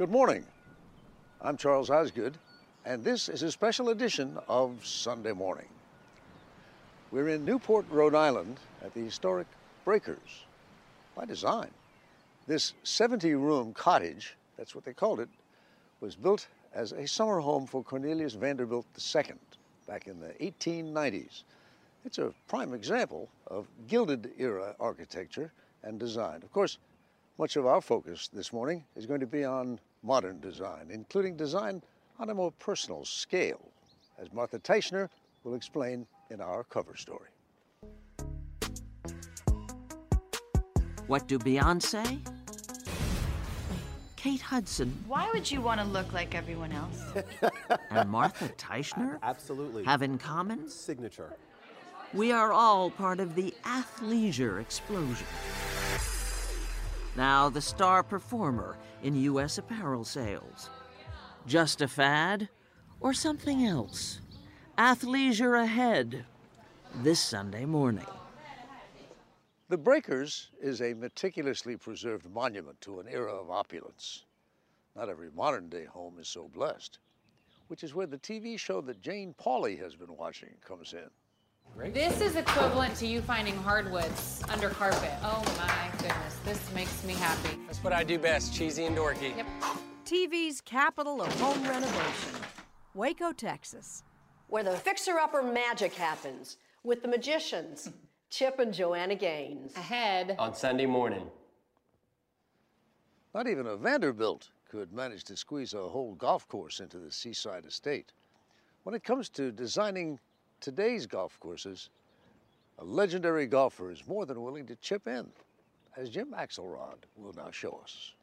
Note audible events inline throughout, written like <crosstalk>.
Good morning. I'm Charles Osgood, and this is a special edition of Sunday Morning. We're in Newport, Rhode Island at the historic Breakers by design. This 70 room cottage, that's what they called it, was built as a summer home for Cornelius Vanderbilt II back in the 1890s. It's a prime example of Gilded era architecture and design. Of course, much of our focus this morning is going to be on modern design, including design on a more personal scale, as Martha Teichner will explain in our cover story. What do Beyonce? Kate Hudson Why would you want to look like everyone else? <laughs> and Martha Teichner Absolutely. have in common? Signature. We are all part of the athleisure explosion. Now the star performer in U.S. apparel sales. Just a fad or something else? Athleisure ahead this Sunday morning. The Breakers is a meticulously preserved monument to an era of opulence. Not every modern day home is so blessed, which is where the TV show that Jane Pauley has been watching comes in. This is equivalent to you finding hardwoods under carpet. Oh my goodness, this makes me happy. That's what I do best, cheesy and dorky. Yep. TV's capital of home renovation, Waco, Texas. where the fixer-upper magic happens with the magicians, <laughs> Chip and Joanna Gaines. Ahead. On Sunday morning. Not even a Vanderbilt could manage to squeeze a whole golf course into the seaside estate. When it comes to designing today's golf courses, a legendary golfer is more than willing to chip in. as Jim Axelrod will now show us.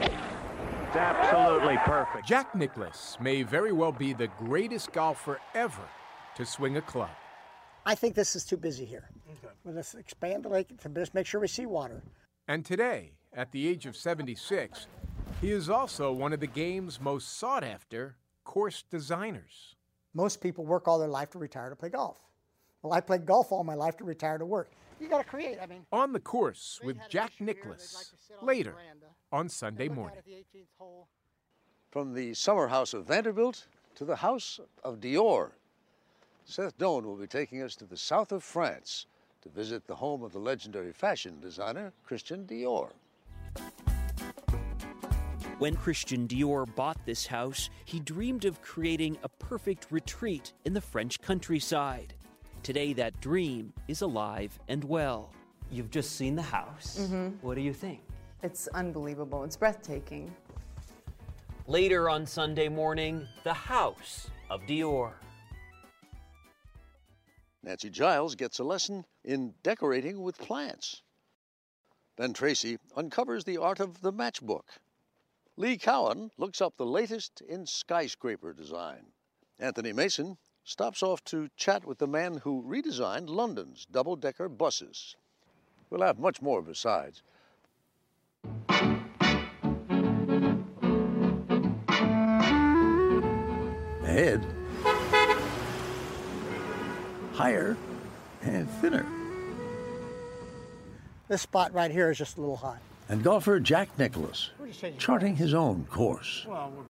It's absolutely perfect. Jack Nicklaus may very well be the greatest golfer ever to swing a club. I think this is too busy here. Okay. Well, let's expand the lake to just make sure we see water. And today, at the age of 76, he is also one of the game's most sought after course designers. Most people work all their life to retire to play golf. Well, I played golf all my life to retire to work. You got to create. I mean, on the course with Jack Nicklaus like later on Sunday morning. From the summer house of Vanderbilt to the house of Dior, Seth Doane will be taking us to the south of France to visit the home of the legendary fashion designer Christian Dior. When Christian Dior bought this house, he dreamed of creating a perfect retreat in the French countryside. Today, that dream is alive and well. You've just seen the house. Mm-hmm. What do you think? It's unbelievable. It's breathtaking. Later on Sunday morning, the house of Dior. Nancy Giles gets a lesson in decorating with plants. Ben Tracy uncovers the art of the matchbook. Lee Cowan looks up the latest in skyscraper design. Anthony Mason stops off to chat with the man who redesigned London's double decker buses. We'll have much more besides. Ahead, higher and thinner. This spot right here is just a little hot and golfer Jack Nicklaus, charting his own course.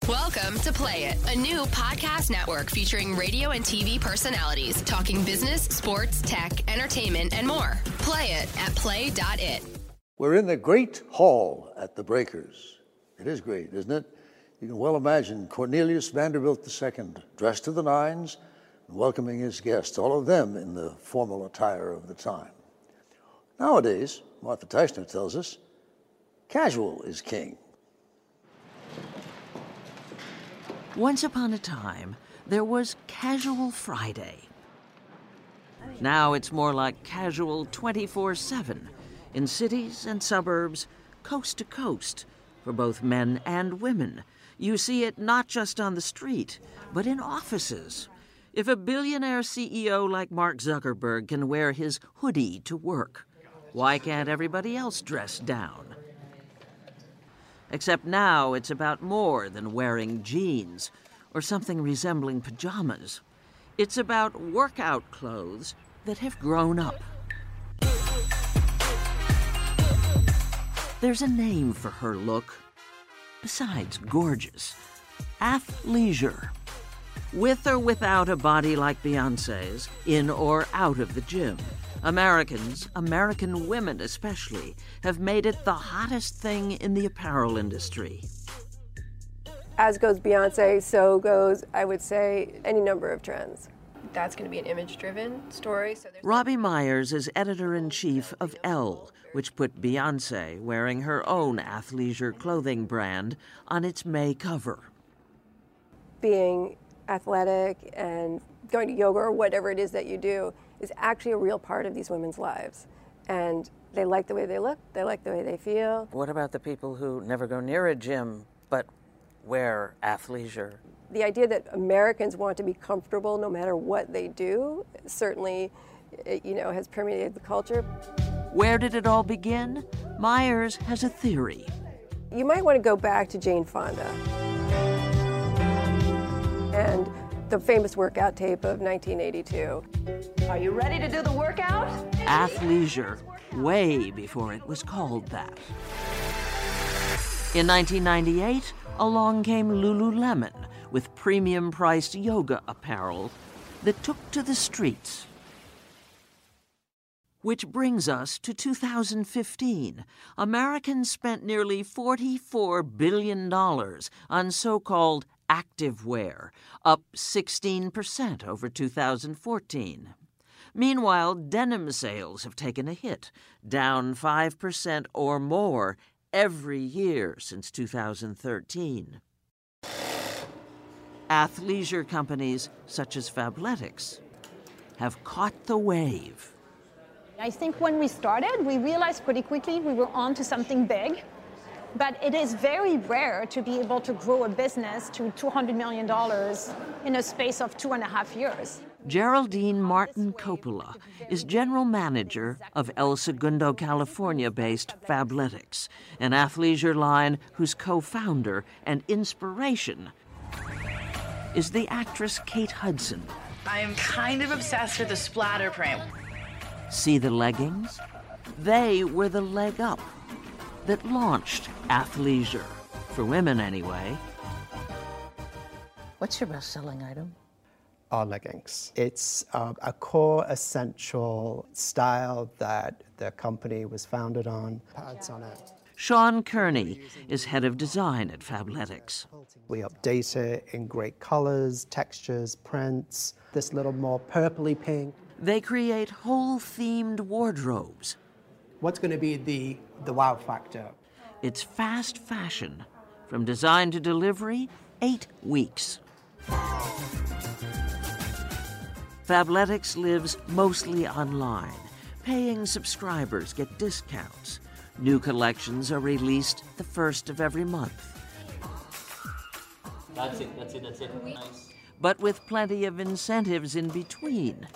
Welcome to Play It, a new podcast network featuring radio and TV personalities talking business, sports, tech, entertainment, and more. Play it at play.it. We're in the great hall at the Breakers. It is great, isn't it? You can well imagine Cornelius Vanderbilt II, dressed to the nines, and welcoming his guests, all of them in the formal attire of the time. Nowadays, Martha Teichner tells us, Casual is king. Once upon a time, there was Casual Friday. Now it's more like casual 24 7 in cities and suburbs, coast to coast, for both men and women. You see it not just on the street, but in offices. If a billionaire CEO like Mark Zuckerberg can wear his hoodie to work, why can't everybody else dress down? Except now it's about more than wearing jeans or something resembling pajamas. It's about workout clothes that have grown up. There's a name for her look. Besides gorgeous, athleisure. With or without a body like Beyonce's, in or out of the gym, Americans, American women especially, have made it the hottest thing in the apparel industry. As goes Beyonce, so goes, I would say, any number of trends. That's going to be an image driven story. So Robbie Myers is editor in chief of Elle, which put Beyonce wearing her own athleisure clothing brand on its May cover. Being athletic and going to yoga or whatever it is that you do is actually a real part of these women's lives. And they like the way they look, they like the way they feel. What about the people who never go near a gym but wear athleisure? The idea that Americans want to be comfortable no matter what they do certainly eh, you know has permeated the culture. Where did it all begin? Myers has a theory. You might want to go back to Jane Fonda. And the famous workout tape of 1982. Are you ready to do the workout? Athleisure, way before it was called that. In 1998, along came Lululemon with premium priced yoga apparel that took to the streets. Which brings us to 2015. Americans spent nearly $44 billion on so called activewear, up 16% over 2014. Meanwhile, denim sales have taken a hit, down 5% or more every year since 2013. Athleisure companies such as Fabletics have caught the wave. I think when we started, we realized pretty quickly we were on to something big. But it is very rare to be able to grow a business to $200 million in a space of two and a half years. Geraldine Martin Coppola is general manager of El Segundo, California based Fabletics, an athleisure line whose co founder and inspiration is the actress Kate Hudson. I am kind of obsessed with the splatter print. See the leggings? They were the leg up that launched athleisure, for women anyway. What's your best selling item? Our leggings. It's uh, a core essential style that the company was founded on. Pads on it. Sean Kearney is head of design at Fabletics. We update it in great colors, textures, prints, this little more purpley pink. They create whole themed wardrobes. What's going to be the, the wow factor? It's fast fashion. From design to delivery, eight weeks. Fabletics lives mostly online. Paying subscribers get discounts. New collections are released the first of every month. That's it, that's it, that's it. Nice. But with plenty of incentives in between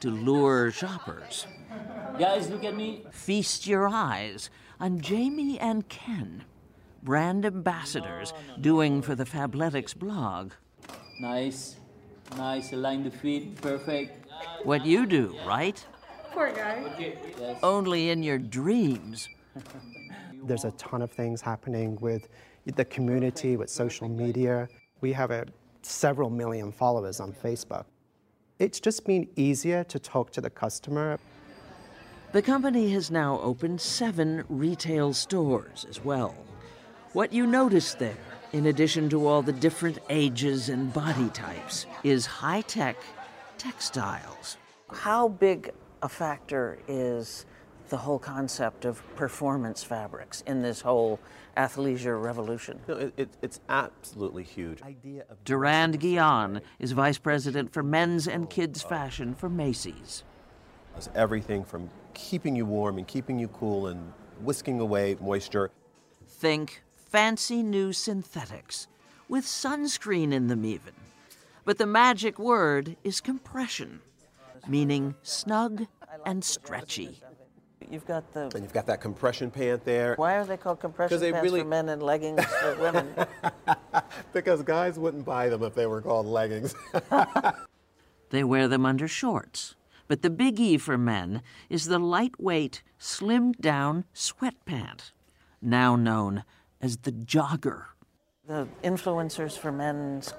to lure shoppers. Guys, look at me. Feast your eyes on Jamie and Ken, brand ambassadors doing for the Fabletics blog. Nice, nice. Align the feet, perfect. What you do, right? Poor guy. Yes. Only in your dreams. There's a ton of things happening with the community, with social media. We have a, several million followers on Facebook. It's just been easier to talk to the customer. The company has now opened seven retail stores as well. What you notice there, in addition to all the different ages and body types, is high tech textiles. How big a factor is the whole concept of performance fabrics in this whole athleisure revolution? No, it, it, it's absolutely huge. Durand Guion is vice president for men's and kids fashion for Macy's. It's everything from keeping you warm and keeping you cool and whisking away moisture. Think fancy new synthetics with sunscreen in them, even. But the magic word is compression, meaning snug and stretchy. You've got the. And you've got that compression pant there. Why are they called compression they pants really- for men and leggings for <laughs> women? <laughs> because guys wouldn't buy them if they were called leggings. <laughs> They wear them under shorts. But the biggie for men is the lightweight, slimmed down sweat pant, now known as the jogger. The influencers for men's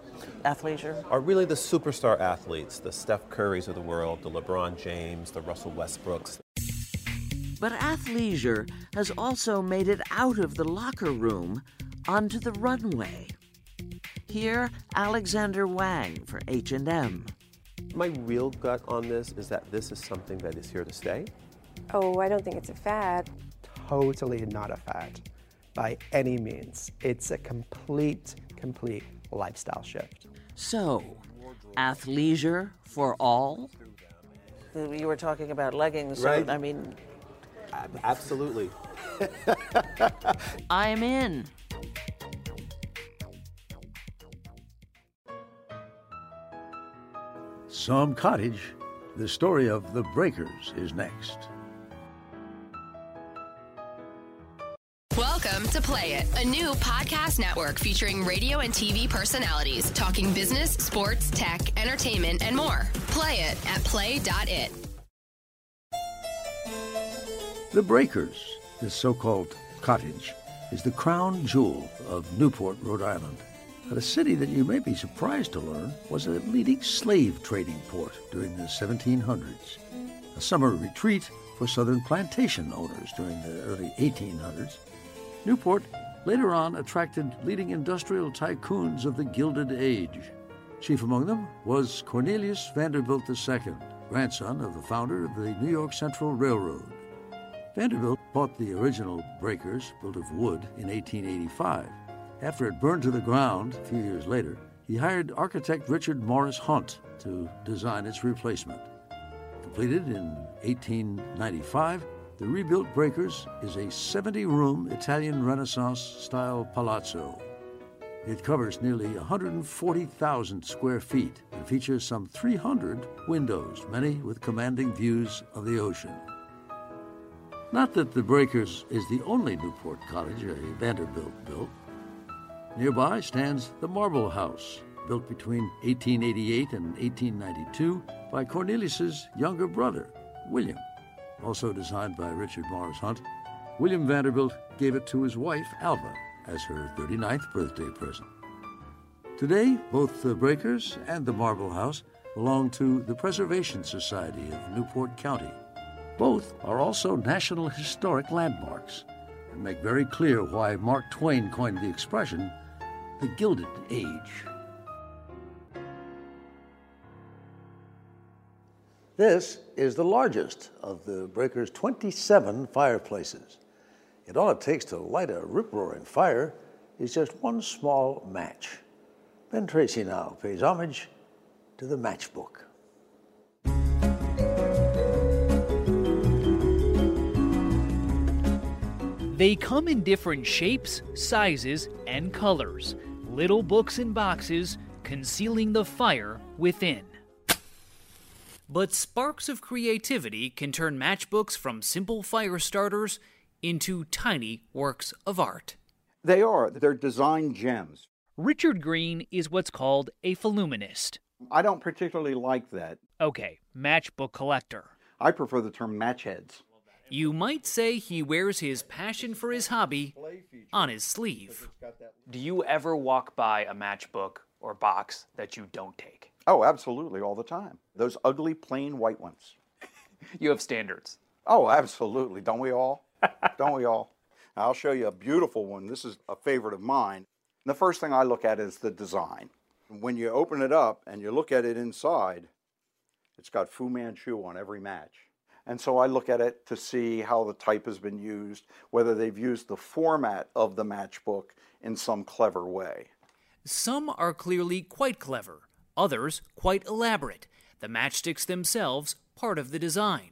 athleisure? Are really the superstar athletes, the Steph Currys of the world, the LeBron James, the Russell Westbrooks. But athleisure has also made it out of the locker room onto the runway. Here, Alexander Wang for H&M. My real gut on this is that this is something that is here to stay. Oh, I don't think it's a fad. Totally not a fad by any means. It's a complete, complete lifestyle shift. So, athleisure for all? You were talking about leggings, Right. so I mean, Absolutely. <laughs> I'm in. Some Cottage, the story of the Breakers, is next. Welcome to Play It, a new podcast network featuring radio and TV personalities talking business, sports, tech, entertainment, and more. Play it at play.it. The Breakers, this so called cottage, is the crown jewel of Newport, Rhode Island, a city that you may be surprised to learn was a leading slave trading port during the 1700s, a summer retreat for southern plantation owners during the early 1800s. Newport later on attracted leading industrial tycoons of the Gilded Age. Chief among them was Cornelius Vanderbilt II, grandson of the founder of the New York Central Railroad. Vanderbilt bought the original breakers, built of wood, in 1885. After it burned to the ground a few years later, he hired architect Richard Morris Hunt to design its replacement. Completed in 1895, the rebuilt Breakers is a 70 room Italian Renaissance style palazzo. It covers nearly 140,000 square feet and features some 300 windows, many with commanding views of the ocean. Not that the Breakers is the only Newport cottage a Vanderbilt built. Nearby stands the Marble House, built between 1888 and 1892 by Cornelius's younger brother, William. Also designed by Richard Morris Hunt, William Vanderbilt gave it to his wife, Alva, as her 39th birthday present. Today, both the Breakers and the Marble House belong to the Preservation Society of Newport County. Both are also National Historic Landmarks and make very clear why Mark Twain coined the expression the Gilded Age. This is the largest of the Breaker's 27 fireplaces. And all it takes to light a rip roaring fire is just one small match. Ben Tracy now pays homage to the matchbook. They come in different shapes, sizes, and colors. Little books and boxes concealing the fire within. But sparks of creativity can turn matchbooks from simple fire starters into tiny works of art. They are. They're design gems. Richard Green is what's called a phillumenist. I don't particularly like that. Okay, matchbook collector. I prefer the term matchheads. You might say he wears his passion for his hobby on his sleeve. Do you ever walk by a matchbook or box that you don't take? Oh, absolutely, all the time. Those ugly, plain white ones. <laughs> you have standards. Oh, absolutely. Don't we all? <laughs> don't we all? I'll show you a beautiful one. This is a favorite of mine. The first thing I look at is the design. When you open it up and you look at it inside, it's got Fu Manchu on every match. And so I look at it to see how the type has been used, whether they've used the format of the matchbook in some clever way. Some are clearly quite clever, others quite elaborate. The matchsticks themselves part of the design.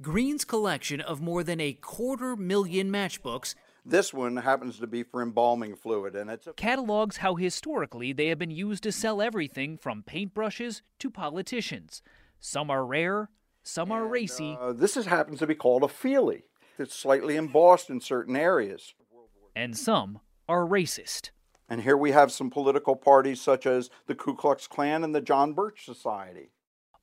Green's collection of more than a quarter million matchbooks this one happens to be for embalming fluid, and it's a- catalogs how historically they have been used to sell everything from paintbrushes to politicians. Some are rare, some are racy. Uh, this is, happens to be called a feely. It's slightly embossed in certain areas. And some are racist. And here we have some political parties such as the Ku Klux Klan and the John Birch Society.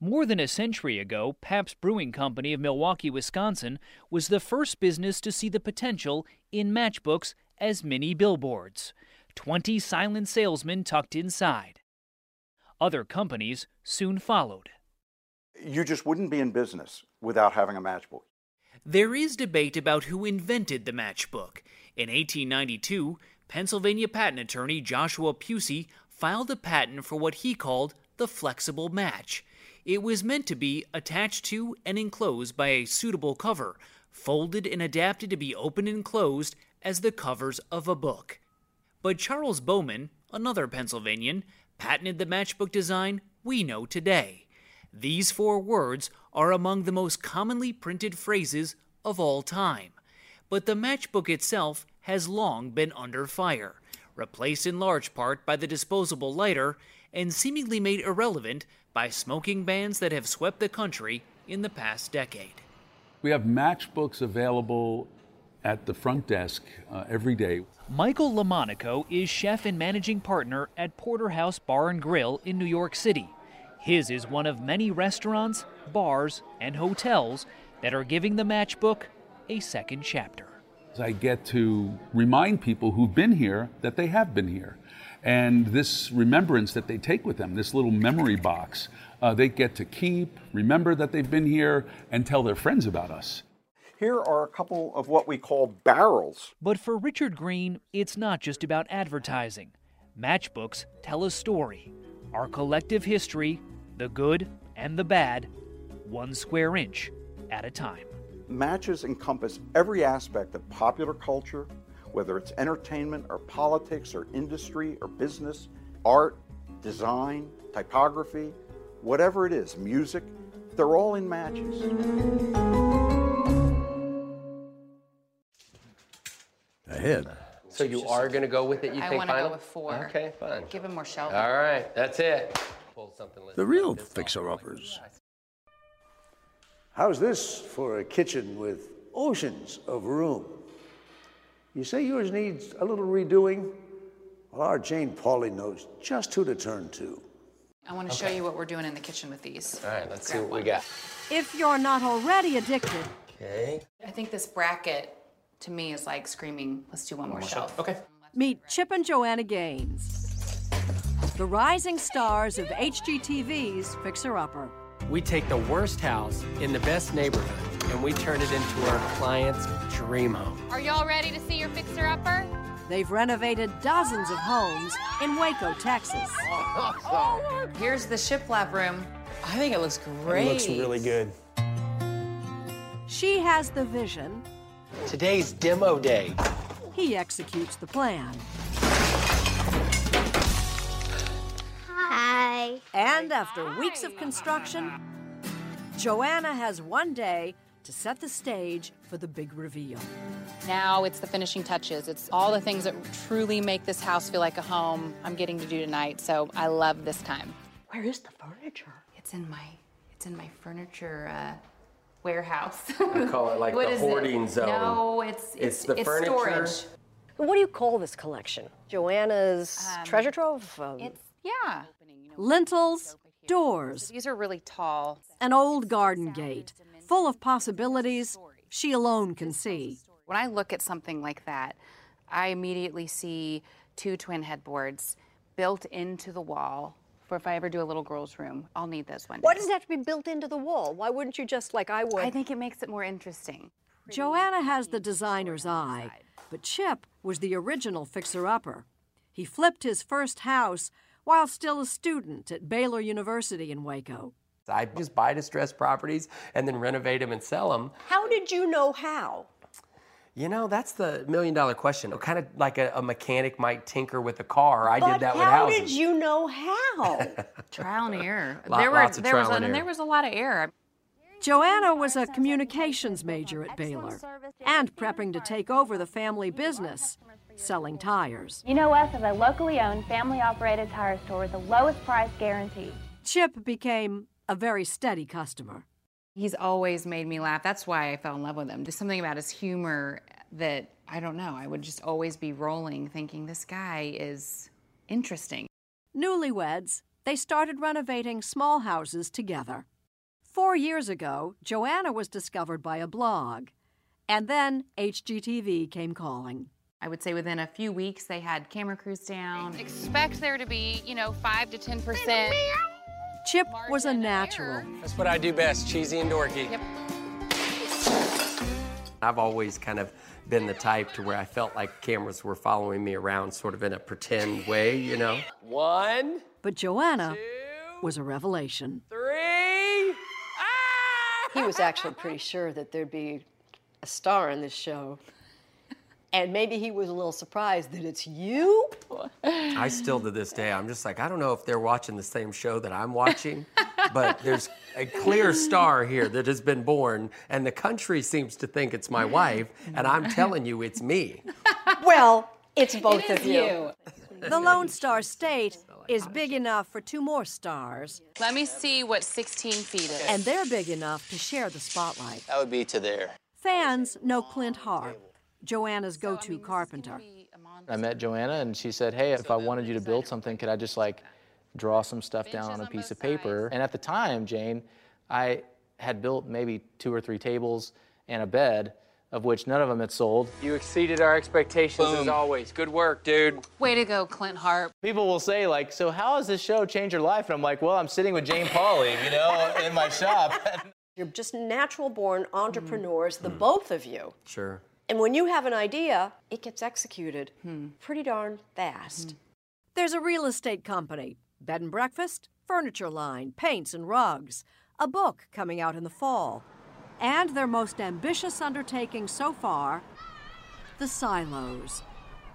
More than a century ago, Pabst Brewing Company of Milwaukee, Wisconsin was the first business to see the potential in matchbooks as mini billboards. 20 silent salesmen tucked inside. Other companies soon followed. You just wouldn't be in business without having a matchbook. There is debate about who invented the matchbook. In 1892, Pennsylvania patent attorney Joshua Pusey filed a patent for what he called the flexible match. It was meant to be attached to and enclosed by a suitable cover, folded and adapted to be opened and closed as the covers of a book. But Charles Bowman, another Pennsylvanian, patented the matchbook design we know today. These four words are among the most commonly printed phrases of all time. But the matchbook itself has long been under fire, replaced in large part by the disposable lighter, and seemingly made irrelevant by smoking bans that have swept the country in the past decade. We have matchbooks available at the front desk uh, every day. Michael Lomonaco is chef and managing partner at Porterhouse Bar and Grill in New York City. His is one of many restaurants, bars, and hotels that are giving the matchbook a second chapter. I get to remind people who've been here that they have been here. And this remembrance that they take with them, this little memory box, uh, they get to keep, remember that they've been here, and tell their friends about us. Here are a couple of what we call barrels. But for Richard Green, it's not just about advertising. Matchbooks tell a story, our collective history, the good and the bad, one square inch at a time. Matches encompass every aspect of popular culture, whether it's entertainment or politics or industry or business, art, design, typography, whatever it is, music, They're all in matches. Ahead. So you are going to go with it, you I think, want to go with four. Okay, fine. Give him more shelter. All right, that's it. Pull something The real fixer-uppers. How's this for a kitchen with oceans of room? You say yours needs a little redoing? Well, our Jane Pauley knows just who to turn to. I want to show you what we're doing in the kitchen with these. All right, let's see what we got. If you're not already addicted, Okay. I think this bracket to me is like screaming, let's do one more shelf. Okay. meet Chip and Joanna Gaines, the rising stars of HGTV's Fixer Upper. We take the worst house in the best neighborhood and we turn it into our client's dream home. Are y'all ready to see your fixer upper? They've renovated dozens of homes in Waco, Texas. <laughs> Here's the shiplap room. I think it looks great. It looks really good. She has the vision, Today's demo day. he executes the plan. And after weeks of construction, Joanna has one day to set the stage for the big reveal. Now it's the finishing touches. It's all the things that truly make this house feel like a home I'm getting to do tonight. So I love this time. Where is the furniture? It's in my it's in my furniture uh, warehouse. We call it like <laughs> What the is it? hoarding zone. No, it's It's it's, the it's furniture. storage. What do you call this collection? Joanna's Um, treasure trove? Um, It's yeah. Lintels, doors, These are really tall. an old garden gate, full of possibilities she alone can see. When I look at something like that, I immediately see two twin headboards built into the wall. For if I ever do a little girl's room, I'll need those one day. Why does it have to be built into the wall? Why wouldn't you just, like I would? I think it makes it more interesting. Joanna has the designer's eye, but Chip was the original fixer upper. He flipped his first house while still a student at Baylor University in Waco. I just buy distressed properties and then renovate them and sell them. How did you know how? You know, that's the million dollar question. Kind of like a, a mechanic might tinker with a car. I but did that with houses. how houses. did you know how? <laughs> Trial and error. Lot- there were lots of there was trial a, and and error. there was a lot of error. Joanna was a communications major at Baylor and prepping to take over the family business, selling tires. You know us as a locally owned, family operated tire store with the lowest price guarantee. Chip became a very steady customer. He's always made me laugh. That's why I fell in love with him. There's something about his humor that I don't know. I would just always be rolling thinking this guy is interesting. Newlyweds, they started renovating small houses together. Four years ago, Joanna was discovered by a blog, and then HGTV came calling. I would say within a few weeks they had camera crews down. Expect there to be, you know, five to ten percent. Chip was a natural. That's what I do best, cheesy and dorky. Yep. I've always kind of been the type to where I felt like cameras were following me around sort of in a pretend way, you know? One, But Joanna was a revelation. three. Ah! he was actually pretty sure that there'd be a star in this show. And maybe he was a little surprised that it's you. I still to this day, I'm just like, I don't know if they're watching the same show that I'm watching, but there's a clear star here that has been born, and the country seems to think it's my wife, and I'm telling you, it's me. Well, it's both It is of you. The Lone Star State is big enough for two more stars, Let me see what 16 feet is. and they're big enough to share the spotlight. That would be to there. Fans know Clint Harp, Joanna's go to carpenter. I met Joanna and she said, "Hey, if I wanted you to build something, could I just like draw some stuff down on a piece of paper?" And at the time, Jane, I had built maybe two or three tables and a bed, of which none of them had sold. You exceeded our expectations as always. Good work, dude. Way to go, Clint Harp. People will say like, "So how has this show changed your life?" And I'm like, "Well, I'm sitting with Jane Pauley, you know, in my shop." <laughs> You're just natural born entrepreneurs, the both of you. Sure. And when you have an idea, it gets executed hmm. pretty darn fast. Hmm. There's a real estate company, bed and breakfast, furniture line, paints and rugs, a book coming out in the fall, and their most ambitious undertaking so far the silos.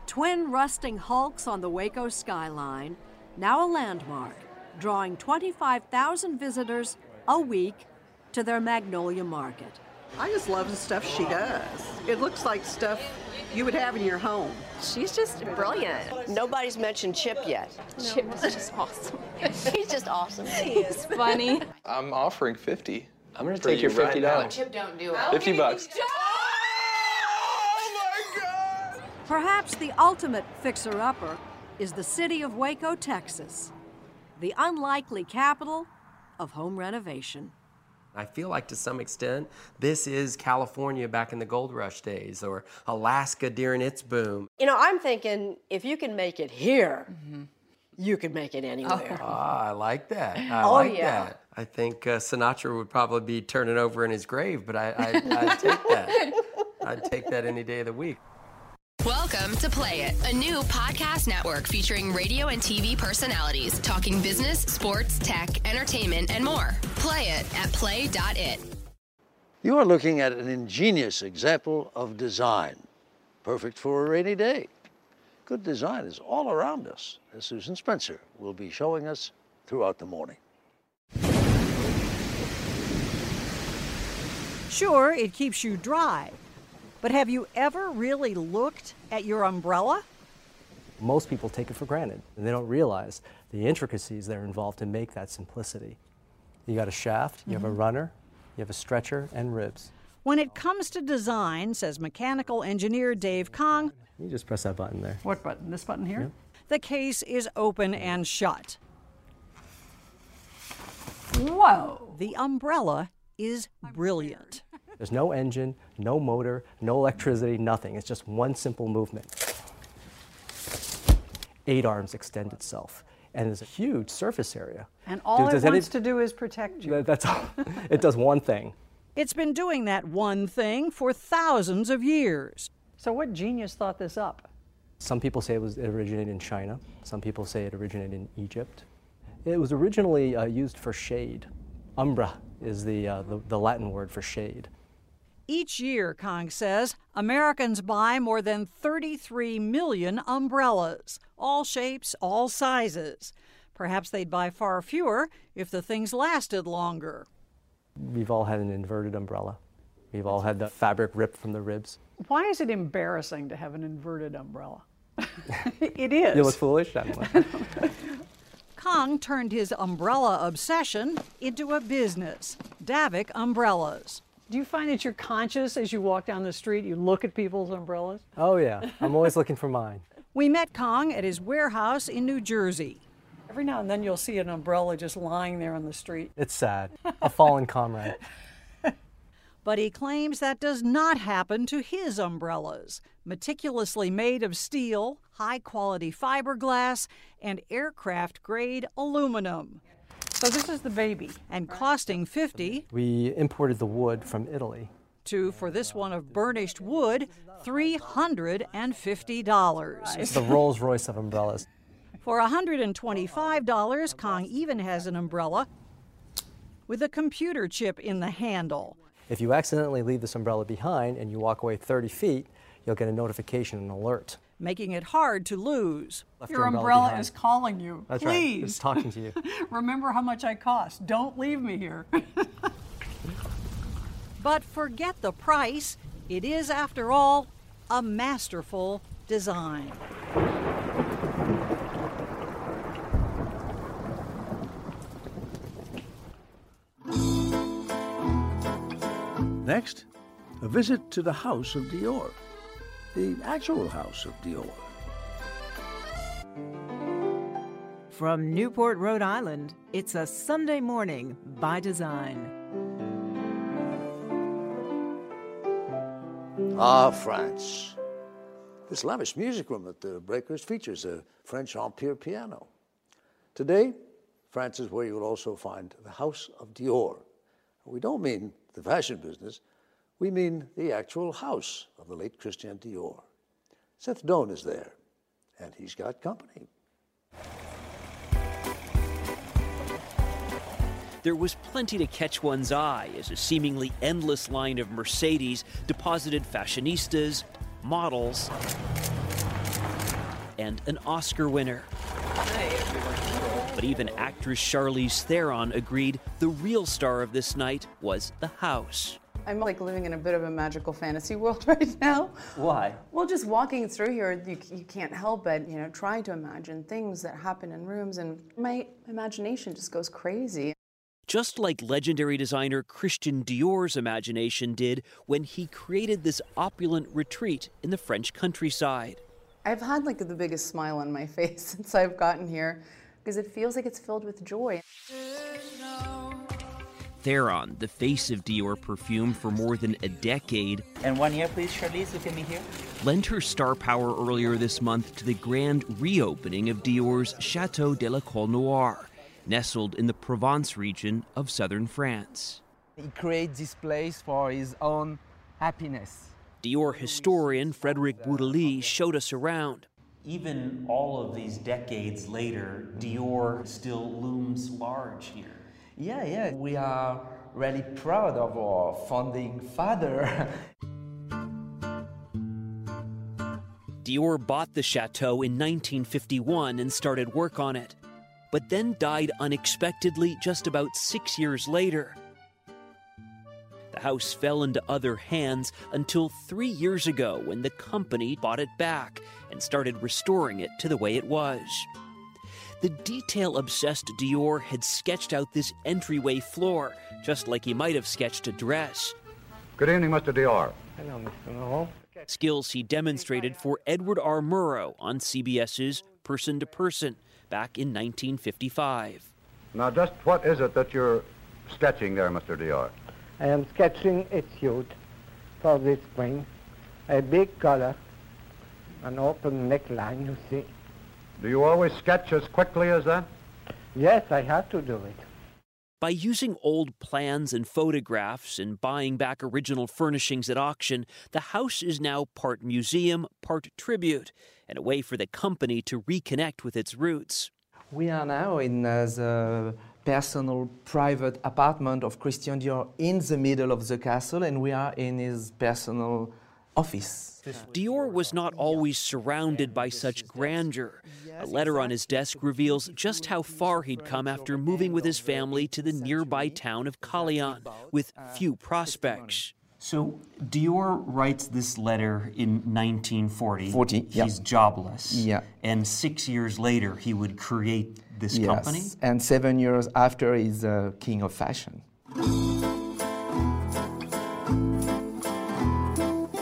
Twin rusting hulks on the Waco skyline, now a landmark, drawing 25,000 visitors a week to their Magnolia Market. I just love the stuff she does. It looks like stuff you would have in your home. She's just brilliant. Nobody's mentioned Chip yet. Chip is just awesome. <laughs> He's just awesome. He is funny. I'm offering 50. I'm gonna for take your you right fifty now. dollars. Chip, don't do it. 50 bucks. Oh Perhaps the ultimate fixer upper is the city of Waco, Texas, the unlikely capital of home renovation. I feel like to some extent this is California back in the gold rush days or Alaska during its boom. You know, I'm thinking if you can make it here, Mm-hmm. you can make it anywhere. <laughs> Ah, I like that. I Oh, like yeah. that. I think uh, Sinatra would probably be turning over in his grave, but I, I, I'd take that. <laughs> I'd take that any day of the week. Welcome to Play It, a new podcast network featuring radio and TV personalities talking business, sports, tech, entertainment, and more. Play it at play.it. You are looking at an ingenious example of design, perfect for a rainy day. Good design is all around us, as Susan Spencer will be showing us throughout the morning. Sure, it keeps you dry, but have you ever really looked at your umbrella? Most people take it for granted, and they don't realize the intricacies that are involved to make that simplicity. You got a shaft, you have a mm-hmm. runner, you have a stretcher, and ribs. When it comes to design, says mechanical engineer Dave Kong, You just press that button there. What button? This button here? the case is open and shut. Whoa! The umbrella is brilliant. There's no engine, no motor, no electricity, nothing. It's just one simple movement. Eight arms extend itself, and there's a huge surface area. And all Do- it does any- wants to do is protect you. That's all. <laughs> it does one thing. It's been doing that one thing for thousands of years. So, what genius thought this up? Some people say it was it originated in China. Some people say it originated in Egypt. It was originally uh, used for shade. Umbra is the, uh, the, the Latin word for shade. Each year, Kong says, Americans buy more than 33 million umbrellas, all shapes, all sizes. Perhaps they'd buy far fewer if the things lasted longer. We've all had an inverted umbrella. We've all had the fabric ripped from the ribs. Why is it embarrassing to have an inverted umbrella? <laughs> it is. You look foolish. I don't. Kong <laughs> turned his umbrella obsession into a business Davek Umbrellas. Do you find that you're conscious as you walk down the street, you look at people's umbrellas? Oh yeah, I'm always looking for mine. <laughs> We met Kong at his warehouse in New Jersey. Every now and then you'll see an umbrella just lying there on the street. It's sad. A fallen comrade. <laughs> But he claims that does not happen to his umbrellas, meticulously made of steel, high quality fiberglass, and aircraft grade aluminum. So this is the baby. And costing 50 We imported the wood from Italy. to, for this one of burnished wood, $350. It's the Rolls Royce of umbrellas. For $125, Kong even has an umbrella with a computer chip in the handle. If you accidentally leave this umbrella behind and you walk away 30 feet, you'll get a notification, an alert. Making it hard to lose. Left Your umbrella behind. is calling you. That's right. Please. It's talking to you. <laughs> Remember how much I cost. Don't leave me here. <laughs> But forget the price. It is, after all, a masterful design. Next, a visit to the house of Dior, the actual house of Dior. From Newport, Rhode Island, it's a Sunday morning by design. Ah, France. This lavish music room at the Breakers features a French Empire piano. Today, France is where you will also find the House of Dior. We don't mean the fashion business, we mean the actual house of the late Christian Dior. Seth Doane is there, and he's got company. There was plenty to catch one's eye as a seemingly endless line of Mercedes deposited fashionistas, models, and an Oscar winner. But even actress Charlize Theron agreed the real star of this night was the house. I'm like living in a bit of a magical fantasy <laughs> world right now. Why? Well, just walking through here, you, you can't help but, you know, try to imagine things that happen in rooms, and my imagination just goes crazy. Just like legendary designer Christian Dior's imagination did when he created this opulent retreat in the French countryside. I've had like the biggest smile on my <laughs> face since I've gotten here because it feels like it's filled with joy. Theron, the face of Dior perfume for more than a decade, And one year, please, Charlize, look at me here. lent her star power earlier this month to the grand reopening of Dior's Chateau de la Colle Noire, nestled in the Provence region of southern France. He created this place for his own happiness. Dior historian Frederic Bourdelier showed us around. Even all of these decades later, Dior still looms large here. Yeah, yeah, we are really proud of our founding father. <laughs> Dior bought the chateau in 1951 and started work on it, but then died unexpectedly just about six years later. The house fell into other hands until three years ago when the company bought it back and started restoring it to the way it was. The detail obsessed Dior had sketched out this entryway floor, just like he might have sketched a dress. Good evening, Mr. Dior. Hello, Mr. Laurent. Skills he demonstrated for Edward R. Murrow on CBS's Person to Person back in 1955. Now, just what is it that you're sketching there, Mr. Dior? I am sketching a suit for this spring. A big collar, an open neckline, you see. Do you always sketch as quickly as that? Yes, I have to do it. By using old plans and photographs and buying back original furnishings at auction, the house is now part museum, part tribute, and a way for the company to reconnect with its roots. We are now in uh, the personal private apartment of Christian Dior in the middle of the castle, and we are in his personal office. Dior was not always surrounded by such grandeur. A letter on his desk reveals just how far he'd come after moving with his family to the nearby town of Callian, with few prospects. So Dior writes this letter in 1940. 40, yeah. He's jobless. Yeah. And six years later, he would create this yes. company. And seven years after, he's uh, king of fashion.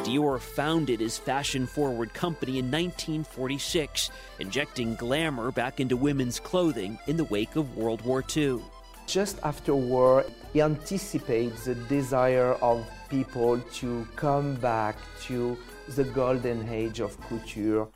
Dior founded his fashion forward company in 1946, injecting glamour back into women's clothing in the wake of World War II. Just after war, he anticipates the desire of people to come back to the golden age of couture.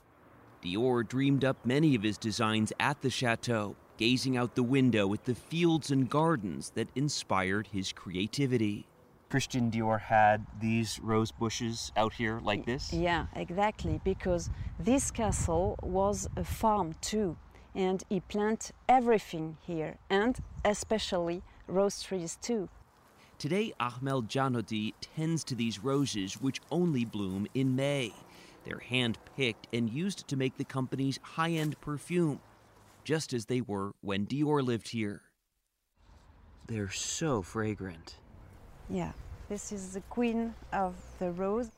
Dior dreamed up many of his designs at the chateau, gazing out the window at the fields and gardens that inspired his creativity. Christian Dior had these rose bushes out here like this. Yeah, exactly, because this castle was a farm too, and he planted everything here, and especially rose trees too. Today, Ahmed Janodi tends to these roses, which only bloom in May. They're hand picked and used to make the company's high end perfume, just as they were when Dior lived here. They're so fragrant. Yeah, this is the queen of the rose.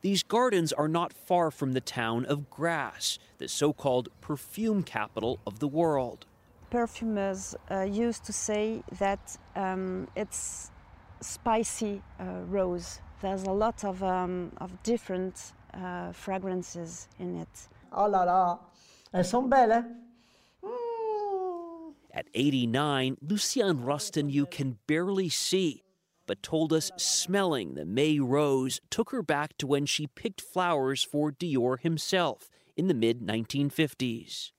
These gardens are not far from the town of Grasse, the so called perfume capital of the world. Perfumers uh, used to say that um, it's spicy uh, rose. There's a lot of, um, of different uh, fragrances in it. Oh là là, elles sont belles. At 89, Luciane Rosten you can barely see, but told us smelling the May rose took her back to when she picked flowers for Dior himself in the mid 1950s.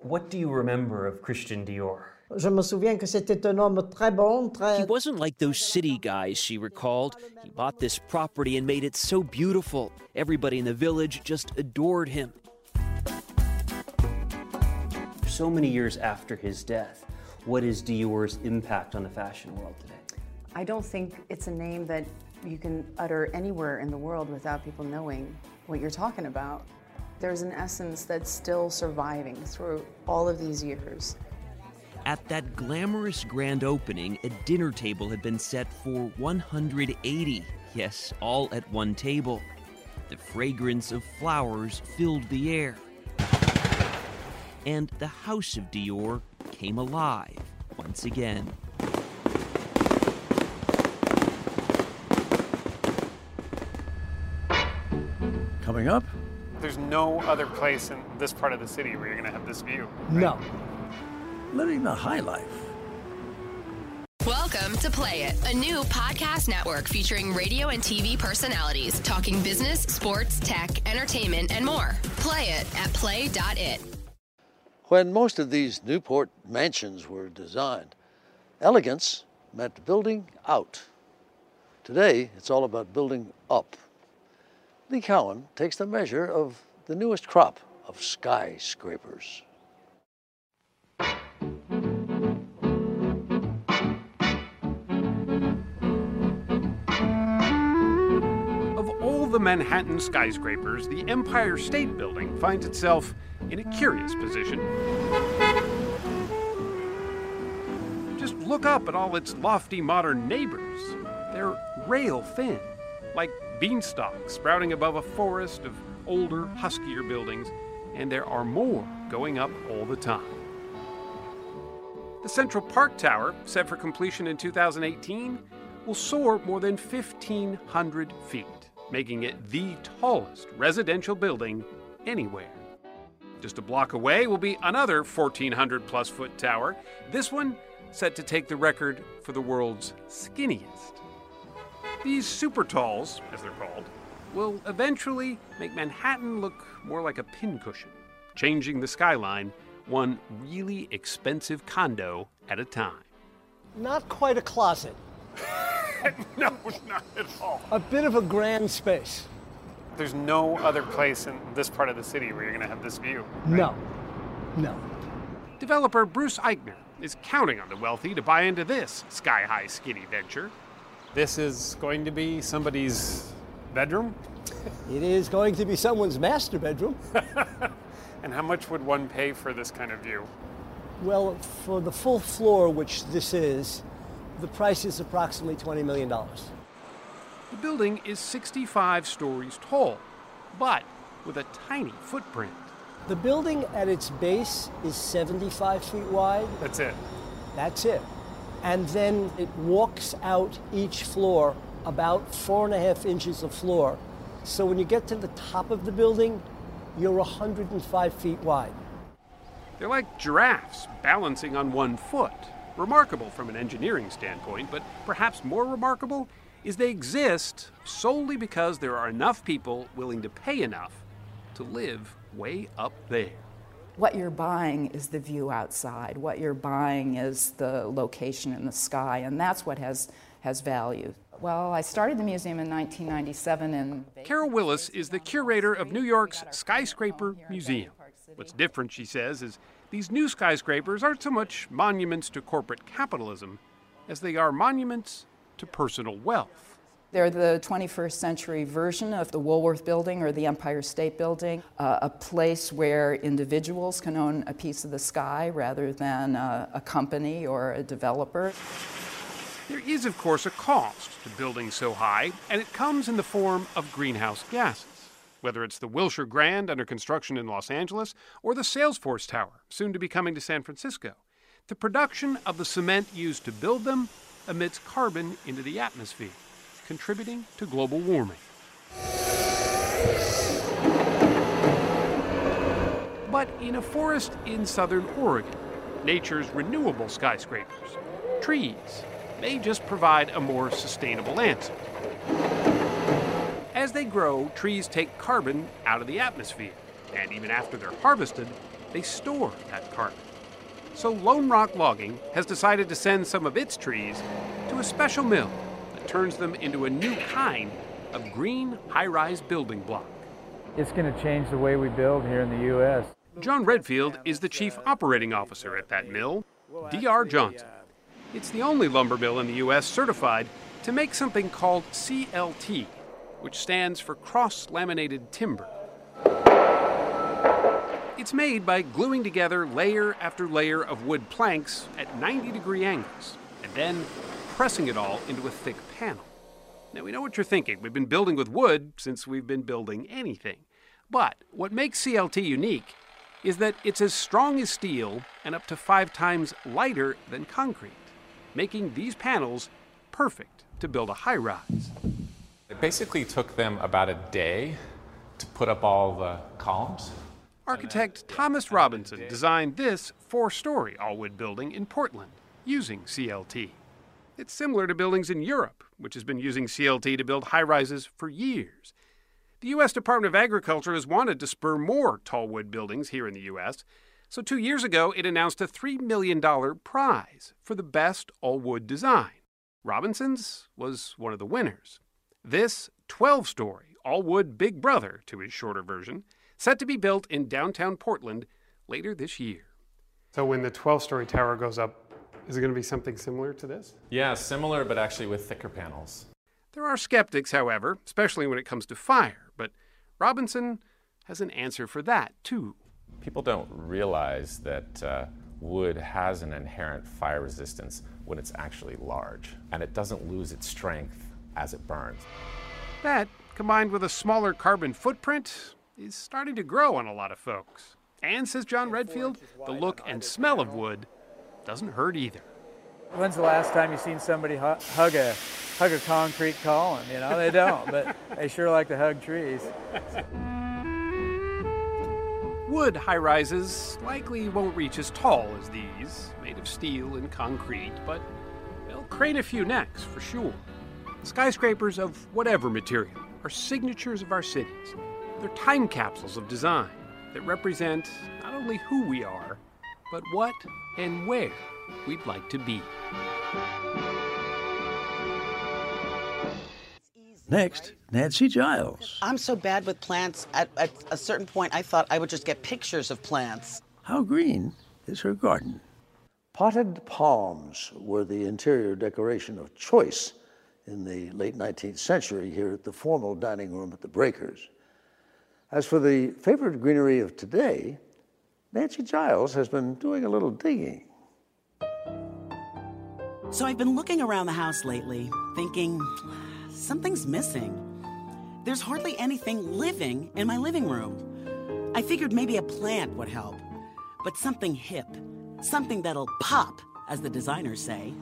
What do you remember of Christian Dior? Je me souviens que c'était un homme très bon, très. He wasn't like those city guys, she recalled. He bought this property and made it so beautiful. Everybody in the village just adored him. So many years after his death, what is Dior's impact on the fashion world today? I don't think it's a name that you can utter anywhere in the world without people knowing what you're talking about. There's an essence that's still surviving through all of these years. At that glamorous grand opening, a dinner table had been set for 180. Yes, all at one table. The fragrance of flowers filled the air. And the house of Dior came alive once again. Coming up, There's no other place in this part of the city where you're going to have this view. no. Living the high life. Welcome to Play It, a new podcast network featuring radio and TV personalities talking business, sports, tech, entertainment, and more. Play it at play.it. When most of these Newport mansions were designed, elegance meant building out. Today, it's all about building up. Lee Cowan takes the measure of the newest crop of skyscrapers. Of all the Manhattan skyscrapers, the Empire State Building finds itself in a curious position. Just look up at all its lofty modern neighbors. They're rail thin, like beanstalks sprouting above a forest of older, huskier buildings, and there are more going up all the time. The Central Park Tower, set for completion in 2018, will soar more than 1,500 feet, making it the tallest residential building anywhere. Just a block away will be another 1,400 plus foot tower, this one set to take the record for the world's skinniest. These super talls, as they're called, will eventually make Manhattan look more like a pincushion, changing the skyline one really expensive condo at a time. Not quite a closet. <laughs> no, not at all. A bit of a grand space. There's no other place in this part of the city where you're going to have this view. No. No. Developer Bruce Eichner is counting on the wealthy to buy into this sky high skinny venture. This is going to be somebody's bedroom? It is going to be someone's master bedroom. <laughs> And how much would one pay for this kind of view? Well, for the full floor, which this is, the price is approximately $20 million. The building is 65 stories tall, but with a tiny footprint. The building at its base is 75 feet wide. That's it. That's it. And then it walks out each floor about four and a half inches of floor. So when you get to the top of the building, you're 105 feet wide. They're like giraffes balancing on one foot. Remarkable from an engineering standpoint, but perhaps more remarkable is they exist solely because there are enough people willing to pay enough to live way up there. What you're buying is the view outside. What you're buying is the location in the sky, and that's what has, has value. Well, I started the museum in 1997 and Carol Willis is the curator of New York's Skyscraper Museum. What's different, she says, is these new skyscrapers aren't so much monuments to corporate capitalism as they are monuments to personal wealth. They're the 21st century version of the Woolworth Building or the Empire State Building, uh, a place where individuals can own a piece of the sky rather than uh, a company or a developer. There is, of course, a cost to building so high, and it comes in the form of greenhouse gases. Whether it's the Wilshire Grand under construction in Los Angeles or the Salesforce Tower, soon to be coming to San Francisco, the production of the cement used to build them emits carbon into the atmosphere, contributing to global warming. But in a forest in southern Oregon, nature's renewable skyscrapers, trees, may just provide a more sustainable answer. As they grow, trees take carbon out of the atmosphere, and even after they're harvested, they store that carbon. So Lone Rock Logging has decided to send some of its trees to a special mill that turns them into a new kind of green high rise building block. It's going to change the way we build here in the U.S. John Redfield is the chief operating officer at that mill, D.R. Johnson. It's the only lumber mill in the U.S. certified to make something called CLT, which stands for cross laminated timber. It's made by gluing together layer after layer of wood planks at 90 degree angles, and then pressing it all into a thick panel. Now, we know what you're thinking. We've been building with wood since we've been building anything. But what makes CLT unique is that it's as strong as steel and up to five times lighter than concrete, making these panels perfect to build a high rise. It basically took them about a day to put up all the columns. Architect Thomas Robinson designed this four story all wood building in Portland using CLT. It's similar to buildings in Europe, which has been using CLT to build high rises for years. The U.S. Department of Agriculture has wanted to spur more tall wood buildings here in the U.S., so two years ago it announced a $3 million prize for the best all wood design. Robinson's was one of the winners. This 12 story all wood Big Brother to his shorter version, set to be built in downtown Portland later this year. So when the 12 story tower goes up, is it going to be something similar to this? Yeah, similar, but actually with thicker panels. There are skeptics, however, especially when it comes to fire, but Robinson has an answer for that, too. People don't realize that uh, wood has an inherent fire resistance when it's actually large, and it doesn't lose its strength as it burns. That, combined with a smaller carbon footprint, is starting to grow on a lot of folks. And, says John Redfield, the look and smell of wood doesn't hurt either. When's the last time you seen somebody hug a hug a concrete column? You know, they don't, but they sure like to hug trees. Wood high rises likely won't reach as tall as these, made of steel and concrete, but they'll crane a few necks for sure. Skyscrapers of whatever material are signatures of our cities. They're time capsules of design that represent not only who we are, but what and where we'd like to be. Next, Nancy Giles. I'm so bad with plants. At, at a certain point, I thought I would just get pictures of plants. How green is her garden? Potted palms were the interior decoration of choice in the late 19th century here at the formal dining room at the Breakers. As for the favorite greenery of today, Nancy Giles has been doing a little digging. So I've been looking around the house lately, thinking something's missing. There's hardly anything living in my living room. I figured maybe a plant would help, but something hip, something that'll pop, as the designers say.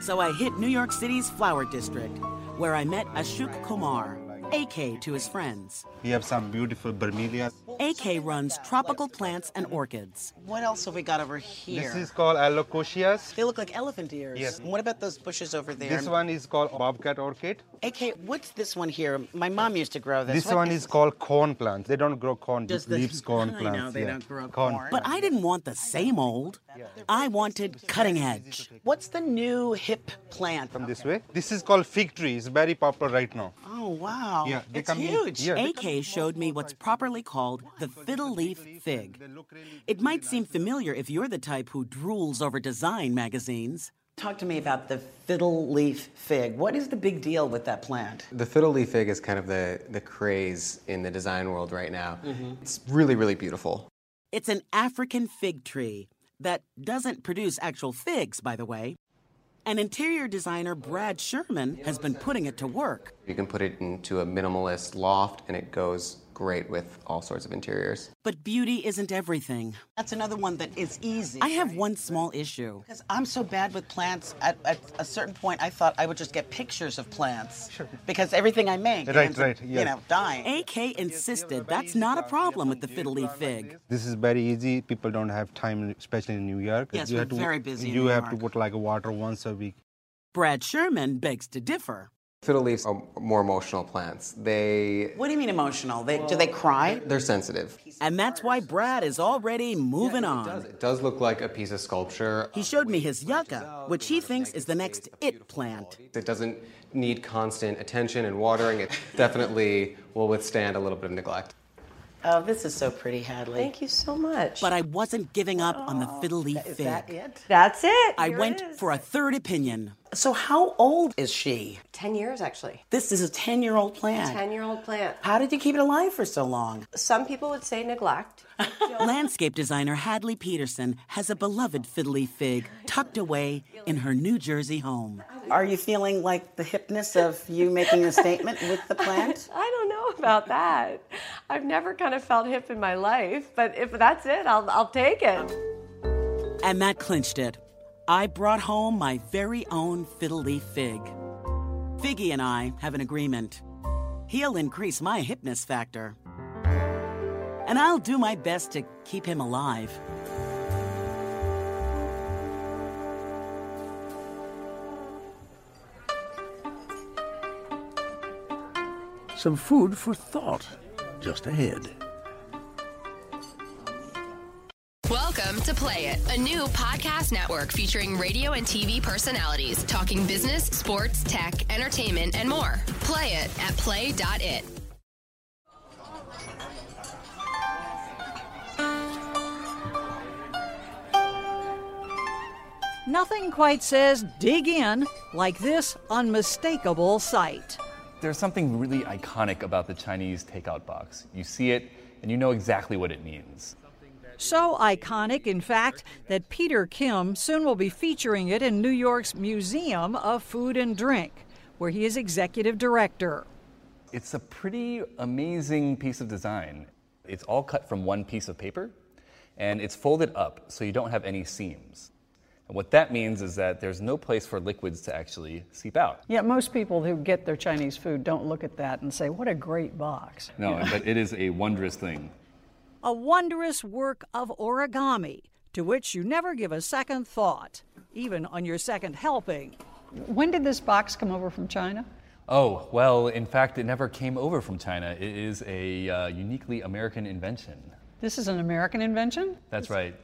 So I hit New York City's Flower District, where I met Ashok Kumar, AK to his friends. We have some beautiful bromelias. AK runs tropical plants and orchids. What else have we got over here? This is called alocasias. They look like elephant ears. Yes. What about those bushes over there? This one is called bobcat orchid. AK, what's this one here? My mom used to grow this. This What one is called corn plants. They don't grow corn Does leaves corn plants. <laughs> I know they yeah. don't grow corn. But I didn't want the same old. I wanted cutting edge. What's the new hip plant? Come this way. This is called fig tree. It's very popular right now. Oh, wow. Yeah, they it's come in- huge. yeah, they AK showed me what's properly called the fiddle leaf fig. It might seem familiar if you're the type who drools over design magazines. Talk to me about the fiddle leaf fig. What is the big deal with that plant? The fiddle leaf fig is kind of the, the craze in the design world right now. Mhm. It's really, really beautiful. It's an African fig tree that doesn't produce actual figs, by the way. And interior designer Brad Sherman has been putting it to work. You can put it into a minimalist loft and it goes great with all sorts of interiors. But beauty isn't everything. That's another one that is easy. I have one small issue. Because I'm so bad with plants, at, at a certain point, I thought I would just get pictures of plants. Because everything I make Right, ends up, right, you know, dying. AK insisted that's not a problem with the fiddle leaf fig. This is very easy. People don't have time, especially in New York. Yes, you we're have to, very busy in You New have to put like water once a week. Brad Sherman begs to differ. Fiddle leaves are more emotional plants. They What do you mean emotional? They, do they cry? they're sensitive. And that's why Brad is already moving on. It does look like a piece of sculpture. Uh, he showed me his yucca, which he thinks is the next it plant. It doesn't need constant attention and watering. It definitely will withstand a little bit of neglect. Oh, this is so pretty, Hadley. Thank you so much. But I wasn't giving up on the fiddle leaf oh, fig. Is that it? That's it. I Here went it is. for a third opinion. So, how old is she? 10 years, actually. This is a 10 year old plant. 10 year old plant. How did you keep it alive for so long? Some people would say neglect. <laughs> Landscape designer Hadley Peterson has a beloved fiddly fig tucked away in her New Jersey home. Are you feeling like the hipness of you making a statement with the plant? <laughs> I don't know about that. I've never kind of felt hip in my life, but if that's it, I'll, I'll take it. And that clinched it. I brought home my very own fiddle leaf fig. Figgy and I have an agreement. He'll increase my hipness factor. And I'll do my best to keep him alive. Some food for thought just ahead. Welcome to Play It, a new podcast network featuring radio and TV personalities talking business, sports, tech, entertainment, and more. Play it at play.it. Nothing quite says dig in like this unmistakable sight. There's something really iconic about the Chinese takeout box. You see it and you know exactly what it means. So iconic, in fact, that Peter Kim soon will be featuring it in New York's Museum of Food and Drink, where he is executive director. It's a pretty amazing piece of design. It's all cut from one piece of paper and it's folded up so you don't have any seams. And what that means is that there's no place for liquids to actually seep out. Yeah, most people who get their Chinese food don't look at that and say, what a great box. No, You know? but it is a wondrous thing. A wondrous work of origami to which you never give a second thought, even on your second helping. When did this box come over from China? Oh, well, in fact, it never came over from China. It is a uh, uniquely American invention. This is an American invention? That's right.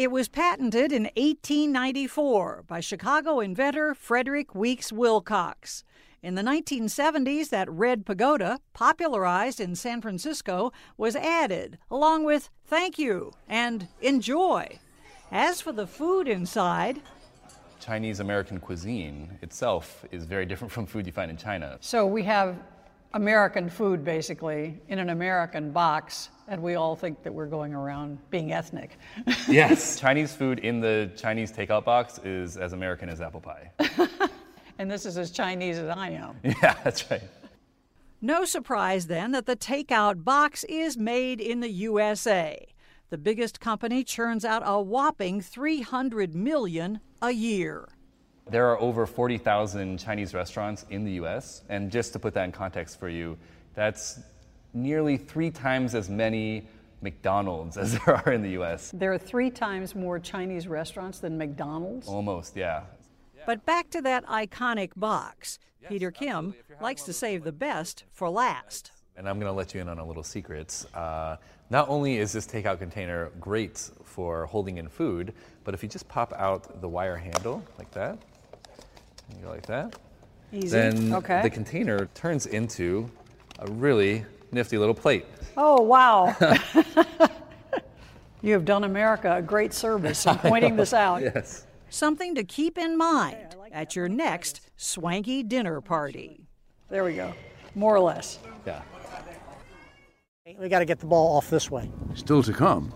It was patented in 1894 by Chicago inventor Frederick Weeks Wilcox. In the 1970s, that red pagoda, popularized in San Francisco, was added, along with thank you and enjoy. As for the food inside, Chinese American cuisine itself is very different from food you find in China. So we have American food basically in an American box, and we all think that we're going around being ethnic. <laughs> yes, Chinese food in the Chinese takeout box is as American as apple pie. <laughs> and this is as Chinese as I am. <laughs> Yeah, that's right. no surprise then that the takeout box is made in the USA. The biggest company churns out a whopping 300 million a year. There are over 40,000 Chinese restaurants in the US, and just to put that in context for you, that's nearly three times as many McDonald's <laughs> as there are in the US. There are three times more Chinese restaurants than McDonald's. Almost, yeah. But back to that iconic box. Peter Kim likes to save the best for last. And I'm going to let you in on a little secret. Uh, not only is this takeout container great for holding in food, but if you just pop out the wire handle like that, you go like that, Easy. then Okay. the container turns into a really nifty little plate. Oh, wow. <laughs> you have done America a great service in <laughs> pointing this out. Yes. Something to keep in mind at your next swanky dinner party. There we go. More or less. Yeah. We got to get the ball off this way. Still to come,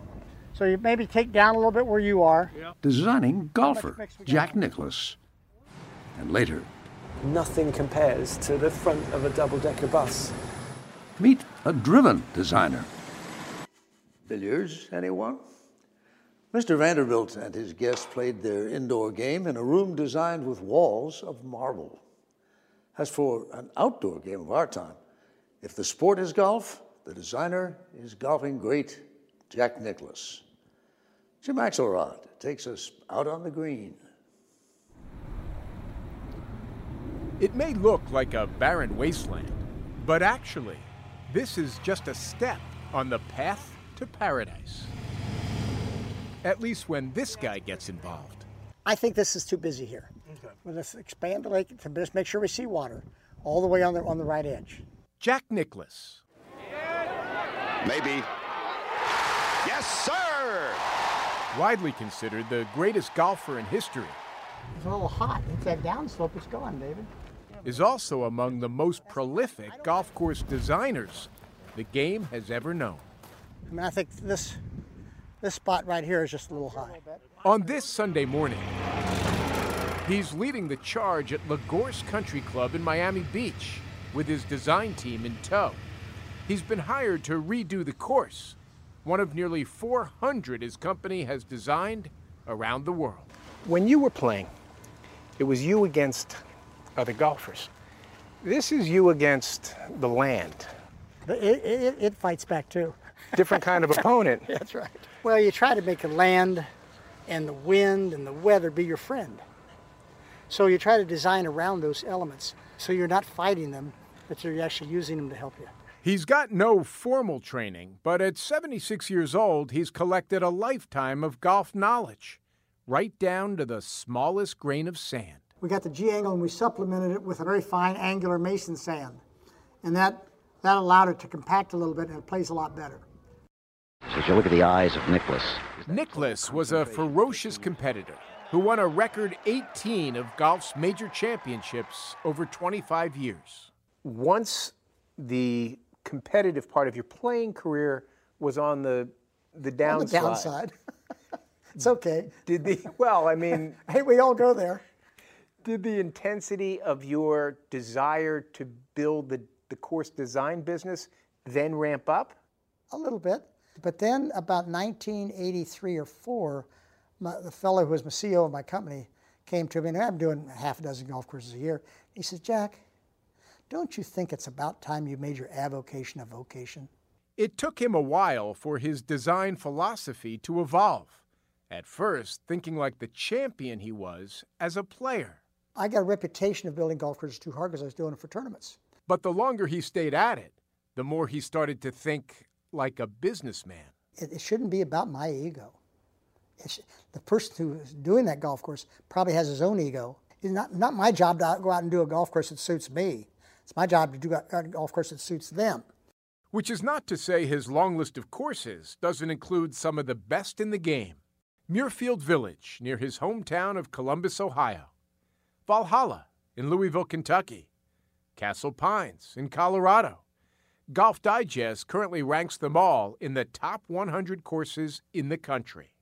So you maybe take down a little bit where you are. designing golfer Jack Nicklaus. And later, Nothing compares to the front of a double decker bus. meet a driven designer. Billiards, anyone? Mr. Vanderbilt and his guests played their indoor game in a room designed with walls of marble. As for an outdoor game of our time, if the sport is golf, the designer is golfing great Jack Nicklaus. Jim Axelrod takes us out on the green. It may look like a barren wasteland, but actually, this is just a step on the path to paradise. At least when this guy gets involved. I think this is too busy here. Well, Let's expand the lake to just make sure we see water all the way on the, on the right edge. Jack Nicklaus. Maybe. Yes, sir! Widely considered the greatest golfer in history, It's a little hot. It's that downslope. It's gone, David. Is also among the most prolific golf course designers the game has ever known. I mean, I think this this spot right here is just a little high. On this Sunday morning, he's leading the charge at La Gorce Country Club in Miami Beach with his design team in tow. He's been hired to redo the course, one of nearly 400 his company has designed around the world. When you were playing, it was you against other golfers. This is you against the land. It, it, it fights back too. Different kind of <laughs> opponent. That's right. Well, you try to make the land and the wind and the weather be your friend. So you try to design around those elements so you're not fighting them, but you're actually using them to help you. He's got no formal training, but at 76 years old, he's collected a lifetime of golf knowledge, right down to the smallest grain of sand. We got the G angle and we supplemented it with a very fine angular mason sand. And that, that allowed it to compact a little bit and it plays a lot better. So as you look at the eyes of Nicklaus, Nicklaus was a ferocious competitor who won a record 18 of golf's major championships over 25 years. Once the competitive part of your playing career was on the the On downside. the downside. <laughs> it's okay. Did the well, I mean, <laughs> hey, we all go there. Did the intensity of your desire to build the, the course design business then ramp up? A little bit. But then about 1983 or 4, my, the fellow who was my CEO of my company came to me, and I'm doing half a dozen golf courses a year. He says, Jack, don't you think it's about time you made your avocation a vocation? It took him a while for his design philosophy to evolve. At first, thinking like the champion he was as a player. I got a reputation of building golf courses too hard because I was doing it for tournaments. But the longer he stayed at it, the more he started to think like a businessman. It, it shouldn't be about my ego. It's, the person who is doing that golf course probably has his own ego. It's not, not my job to go out and do a golf course that suits me. It's my job to do a golf course that suits them. Which is not to say his long list of courses doesn't include some of the best in the game. Muirfield Village, near his hometown of Columbus, Ohio. Valhalla in Louisville, Kentucky. Castle Pines in Colorado. Golf Digest currently ranks them all in the top 100 courses in the country.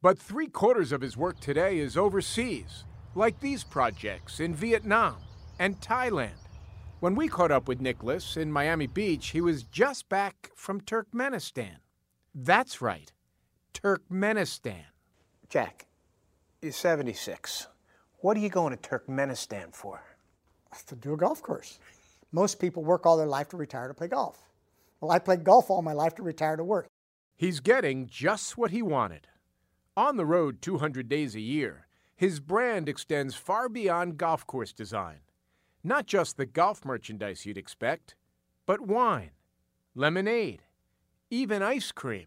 But three quarters of his work today is overseas, like these projects in Vietnam and Thailand. When we caught up with Nicklaus in Miami Beach, he was just back from Turkmenistan. That's right, Turkmenistan. Jack, you're 76. What are you going to Turkmenistan for? To do a golf course. Most people work all their life to retire to play golf. Well, I played golf all my life to retire to work. He's getting just what he wanted. On the road 200 days a year, his brand extends far beyond golf course design. Not just the golf merchandise you'd expect, but wine, lemonade, even ice cream,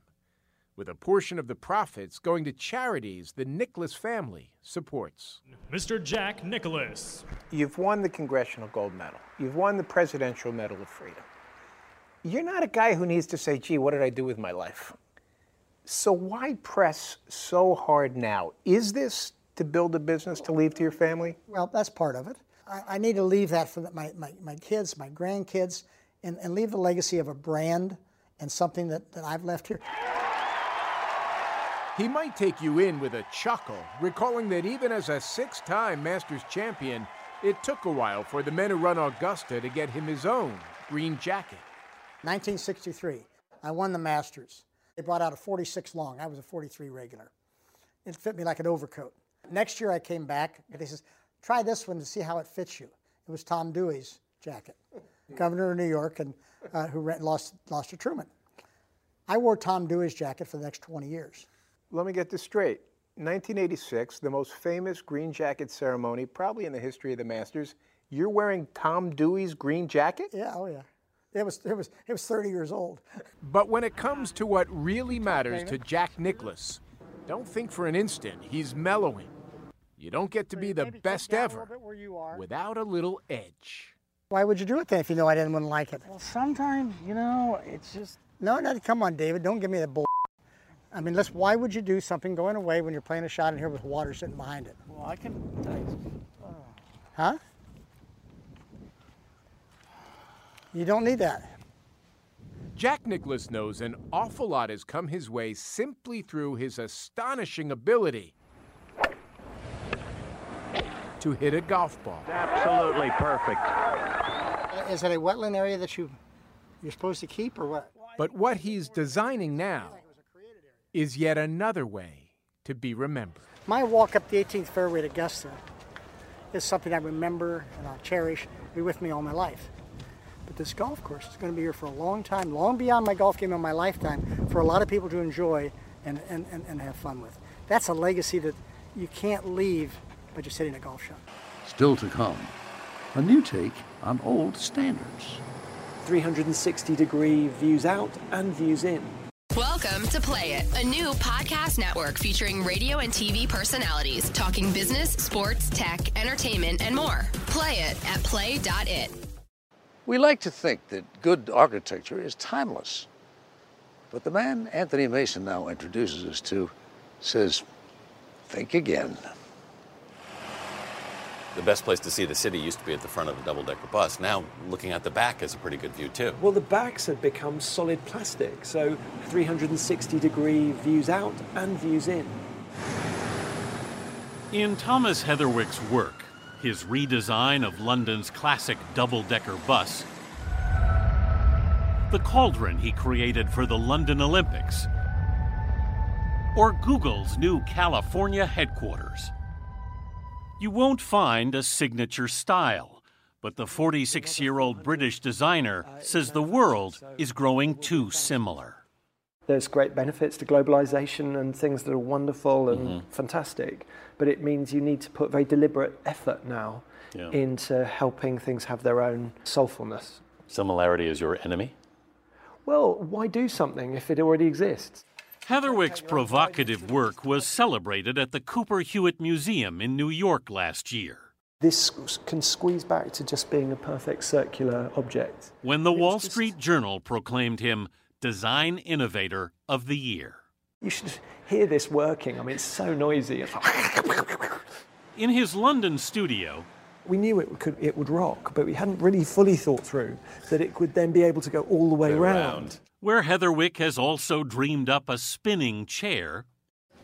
with a portion of the profits going to charities the Nicklaus family supports. Mr. Jack Nicklaus. You've won the Congressional Gold Medal. You've won the Presidential Medal of Freedom. You're not a guy who needs to say, gee, what did I do with my life? So why press so hard now? Is this to build a business to leave to your family? Well, that's part of it. I, I need to leave that for the, my, my, my kids, my grandkids, and, and leave the legacy of a brand and something that, that I've left here. He might take you in with a chuckle, recalling that even as a six time Masters champion, it took a while for the men who run Augusta to get him his own green jacket. 1963, I won the Masters. They brought out a 46 long. I was a 43 regular. It fit me like an overcoat. Next year I came back and they says, try this one to see how it fits you. It was Tom Dewey's jacket, governor of New York, and uh, who lost lost to Truman. I wore Tom Dewey's jacket for the next 20 years. Let me get this straight. 1986, the most famous green jacket ceremony probably in the history of the Masters. You're wearing Tom Dewey's green jacket? Yeah, oh yeah. It was it was it was 30 years old. <laughs> But when it comes to what really matters to Jack Nicklaus, don't think for an instant he's mellowing. You don't get to be the best ever without a little edge. Why would you do it then if you know I didn't want to like it? Well, sometimes, you know, it's just. No, no, come on, David. Don't give me the bull. I mean, let's, why would you do something going away when you're playing a shot in here with water sitting behind it? Well, I can. Huh? You don't need that. Jack Nicklaus knows an awful lot has come his way simply through his astonishing ability to hit a golf ball. Absolutely perfect. Uh, is it a wetland area that you, you're supposed to keep or what? But what he's designing now is yet another way to be remembered. My walk up the 18th fairway to Augusta is something I remember and I'll cherish, be with me all my life. But this golf course is going to be here for a long time, long beyond my golf game in my lifetime, for a lot of people to enjoy and, and, and, and have fun with. That's a legacy that you can't leave by just hitting a golf shot. Still to come, a new take on old standards. 360 degree views out and views in. Welcome to Play It, a new podcast network featuring radio and TV personalities talking business, sports, tech, entertainment, and more. Play it at play.it. We like to think that good architecture is timeless. But the man Anthony Mason now introduces us to says, think again. The best place to see the city used to be at the front of the double decker bus. Now, looking at the back is a pretty good view, too. Well, the backs have become solid plastic, so 360 degree views out and views in. In Thomas Heatherwick's work, his redesign of London's classic double decker bus, the cauldron he created for the London Olympics, or Google's new California headquarters. You won't find a signature style, but the 46 year old British designer says the world is growing too similar. There's great benefits to globalization and things that are wonderful and Mm-hmm. fantastic, but it means you need to put very deliberate effort now Yeah. into helping things have their own soulfulness. Similarity is your enemy? Well, why do something if it already exists? Heatherwick's provocative work was celebrated at the Cooper Hewitt Museum in New York last year. This can squeeze back to just being a perfect circular object. when the Wall Street Journal proclaimed him Design Innovator of the Year. You should hear this working. I mean, it's so noisy. It's like <laughs> In his London studio, we knew it could it would rock, but we hadn't really fully thought through that it could then be able to go all the way round. Where Heatherwick has also dreamed up a spinning chair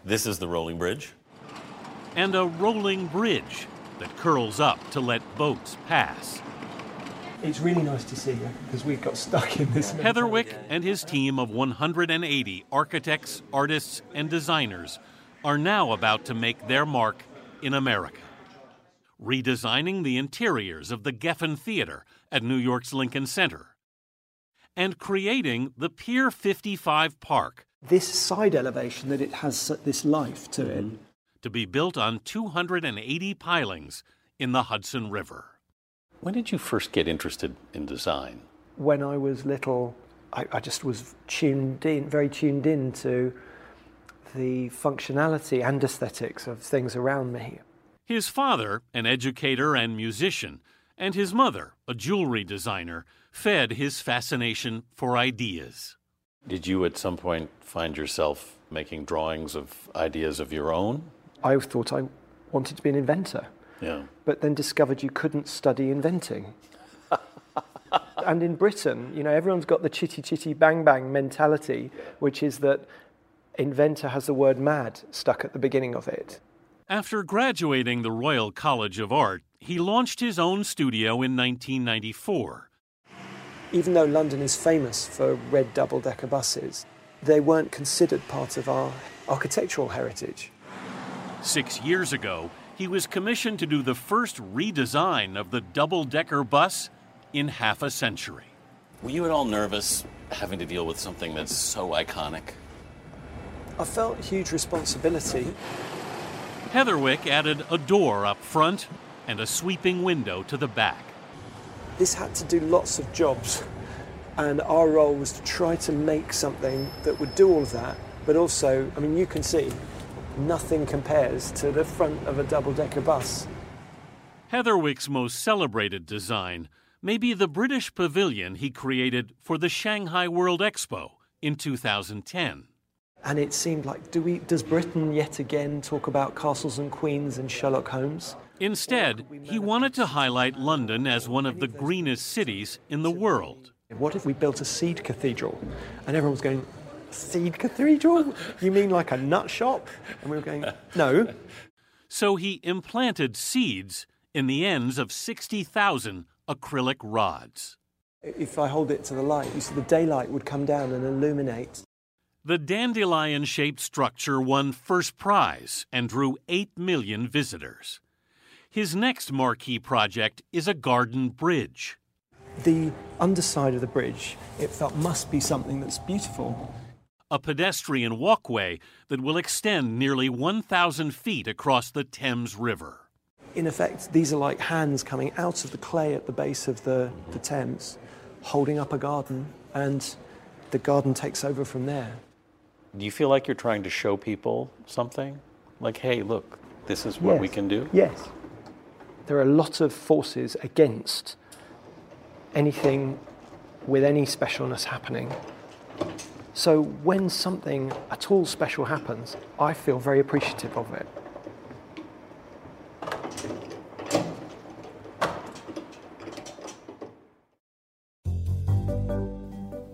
This is the rolling bridge. and a rolling bridge that curls up to let boats pass. It's really nice to see you because we got stuck in this. Heatherwick and his team of 180 architects, artists, and designers are now about to make their mark in America. Redesigning the interiors of the Geffen Theater at New York's Lincoln Center. And creating the Pier 55 Park This side elevation that it has this life to it. Mm-hmm. to be built on 280 pilings in the Hudson River. When did you first get interested in design? When I was little, I, I just was tuned in, very tuned in to the functionality and aesthetics of things around me. His father, an educator and musician, and his mother, a jewelry designer, fed his fascination for ideas. Did you at some point find yourself making drawings of ideas of your own? I thought I wanted to be an inventor, Yeah. but then discovered you couldn't study inventing. <laughs> and in Britain, you know, everyone's got the chitty chitty bang bang mentality, which is that inventor has the word mad stuck at the beginning of it. After graduating the Royal College of Art, he launched his own studio in 1994. Even though London is famous for red double decker buses, they weren't considered part of our architectural heritage. Six years ago, he was commissioned to do the first redesign of the double decker bus in half a century. Were you at all nervous having to deal with something that's so iconic? I felt huge responsibility. Heatherwick added a door up front and a sweeping window to the back. This had to do lots of jobs, and our role was to try to make something that would do all of that, but also, I mean, you can see, nothing compares to the front of a double decker bus. Heatherwick's most celebrated design may be the British pavilion he created for the Shanghai World Expo in 2010. And it seemed like, do we, does Britain yet again talk about castles and queens and Sherlock Holmes? Instead, he wanted to highlight London as one of the greenest cities in the world. What if we built a seed cathedral? And everyone was going, seed cathedral? You mean like a nut shop? And we were going, no. So he implanted seeds in the ends of 60,000 acrylic rods. If I hold it to the light, you see the daylight would come down and illuminate. The dandelion shaped structure won first prize and drew 8 million visitors. His next marquee project is a garden bridge. The underside of the bridge, it felt must be something that's beautiful. A pedestrian walkway that will extend nearly 1,000 feet across the Thames River. In effect, these are like hands coming out of the clay at the base of the, the Thames, holding up a garden, and the garden takes over from there. Do you feel like you're trying to show people something? Like, hey, look, this is what Yes. we can do? Yes. There are a lot of forces against anything with any specialness happening. So when something at all special happens, I feel very appreciative of it.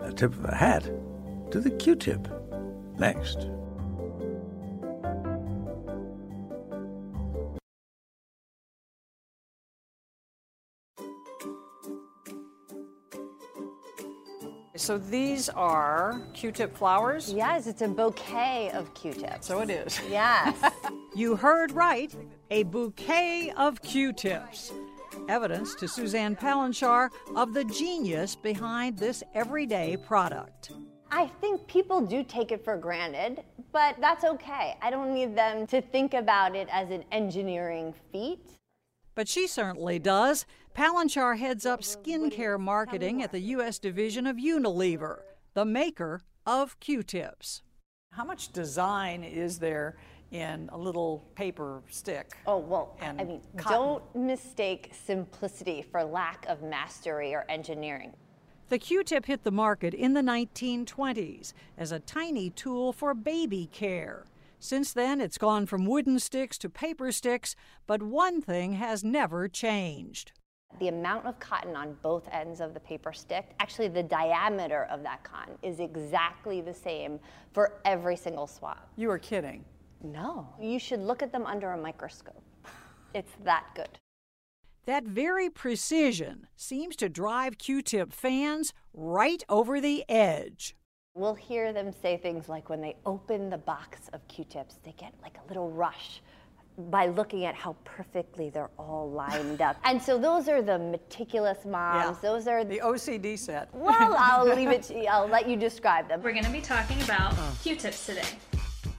A tip of the hat to the Q-tip. Next. So these are Q-tip flowers? Yes, it's a bouquet of Q-tips. So it is. Yes. <laughs> You heard right. A bouquet of Q-tips. Evidence to Suzanne Palanchar of the genius behind this everyday product. I think people do take it for granted, but that's okay. I don't need them to think about it as an engineering feat. But she certainly does. Palanchar heads up skincare marketing at the U.S. division of Unilever, the maker of Q-tips. How much design is there in a little paper stick? Oh, well, and I mean, cotton? don't mistake simplicity for lack of mastery or engineering. The Q-tip hit the market in the 1920s as a tiny tool for baby care. Since then, it's gone from wooden sticks to paper sticks, but one thing has never changed. The amount of cotton on both ends of the paper stick, actually, the diameter of that cotton is exactly the same for every single swab. You are kidding. No. You should look at them under a microscope. It's that good. That very precision seems to drive Q-tip fans right over the edge. We'll hear them say things like when they open the box of Q-tips, they get like a little rush by looking at how perfectly they're all lined up. And so those are the meticulous moms. Those are the OCD set. Well, I'll <laughs> leave it to you. I'll let you describe them. We're going to be talking about oh. Q-tips today.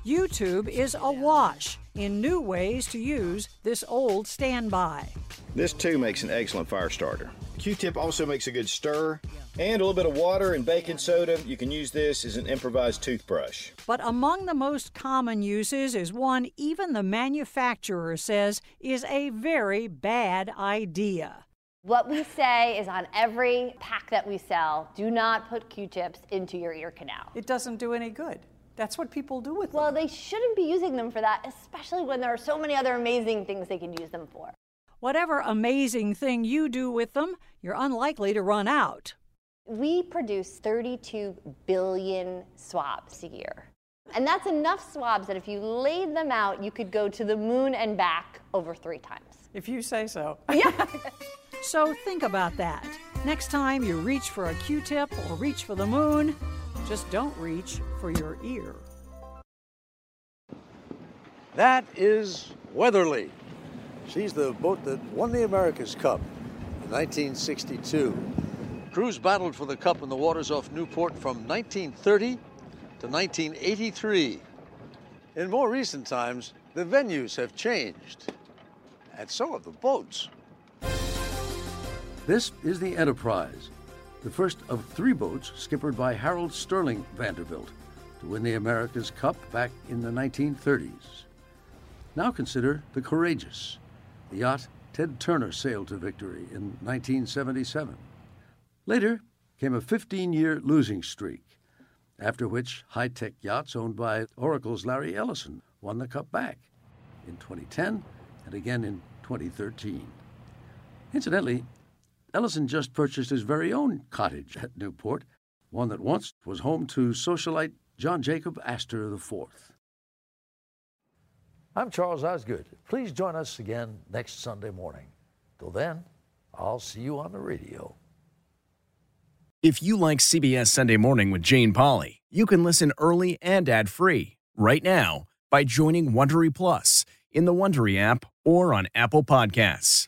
YouTube is awash in new ways to use this old standby. This too makes an excellent fire starter. Q-tip also makes a good stir, and a little bit of water and baking soda. You can use this as an improvised toothbrush. But among the most common uses is one even the manufacturer says is a very bad idea. What we say is on every pack that we sell, do not put Q-tips into your ear canal. It doesn't do any good. That's what people do with them. Well, they shouldn't be using them for that, especially when there are so many other amazing things they can use them for. Whatever amazing thing you do with them, you're unlikely to run out. We produce 32 billion swabs a year. And that's enough swabs that if you laid them out, you could go to the moon and back over three times. If you say so. Yeah. <laughs> <laughs> So think about that. Next time you reach for a Q tip or reach for the moon, just don't reach for your ear. That is Weatherly. She's the boat that won the America's Cup in 1962. Crews battled for the cup in the waters off Newport from 1930 to 1983. In more recent times, the venues have changed, and so have the boats. This is the Enterprise, the first of three boats skippered by Harold Sterling Vanderbilt to win the America's Cup back in the 1930s. Now consider the Courageous, the yacht Ted Turner sailed to victory in 1977. Later came a 15 year losing streak. after which high tech yachts owned by Oracle's Larry Ellison won the Cup back in 2010 and again in 2013. Incidentally, Ellison just purchased his very own cottage at Newport, one that once was home to socialite John Jacob Astor IV. I'm Charles Osgood. Please join us again next Sunday morning. Till then, I'll see you on the radio. If you like CBS Sunday Morning with Jane Pauley, you can listen early and ad-free right now by joining Wondery Plus in the Wondery app or on Apple Podcasts.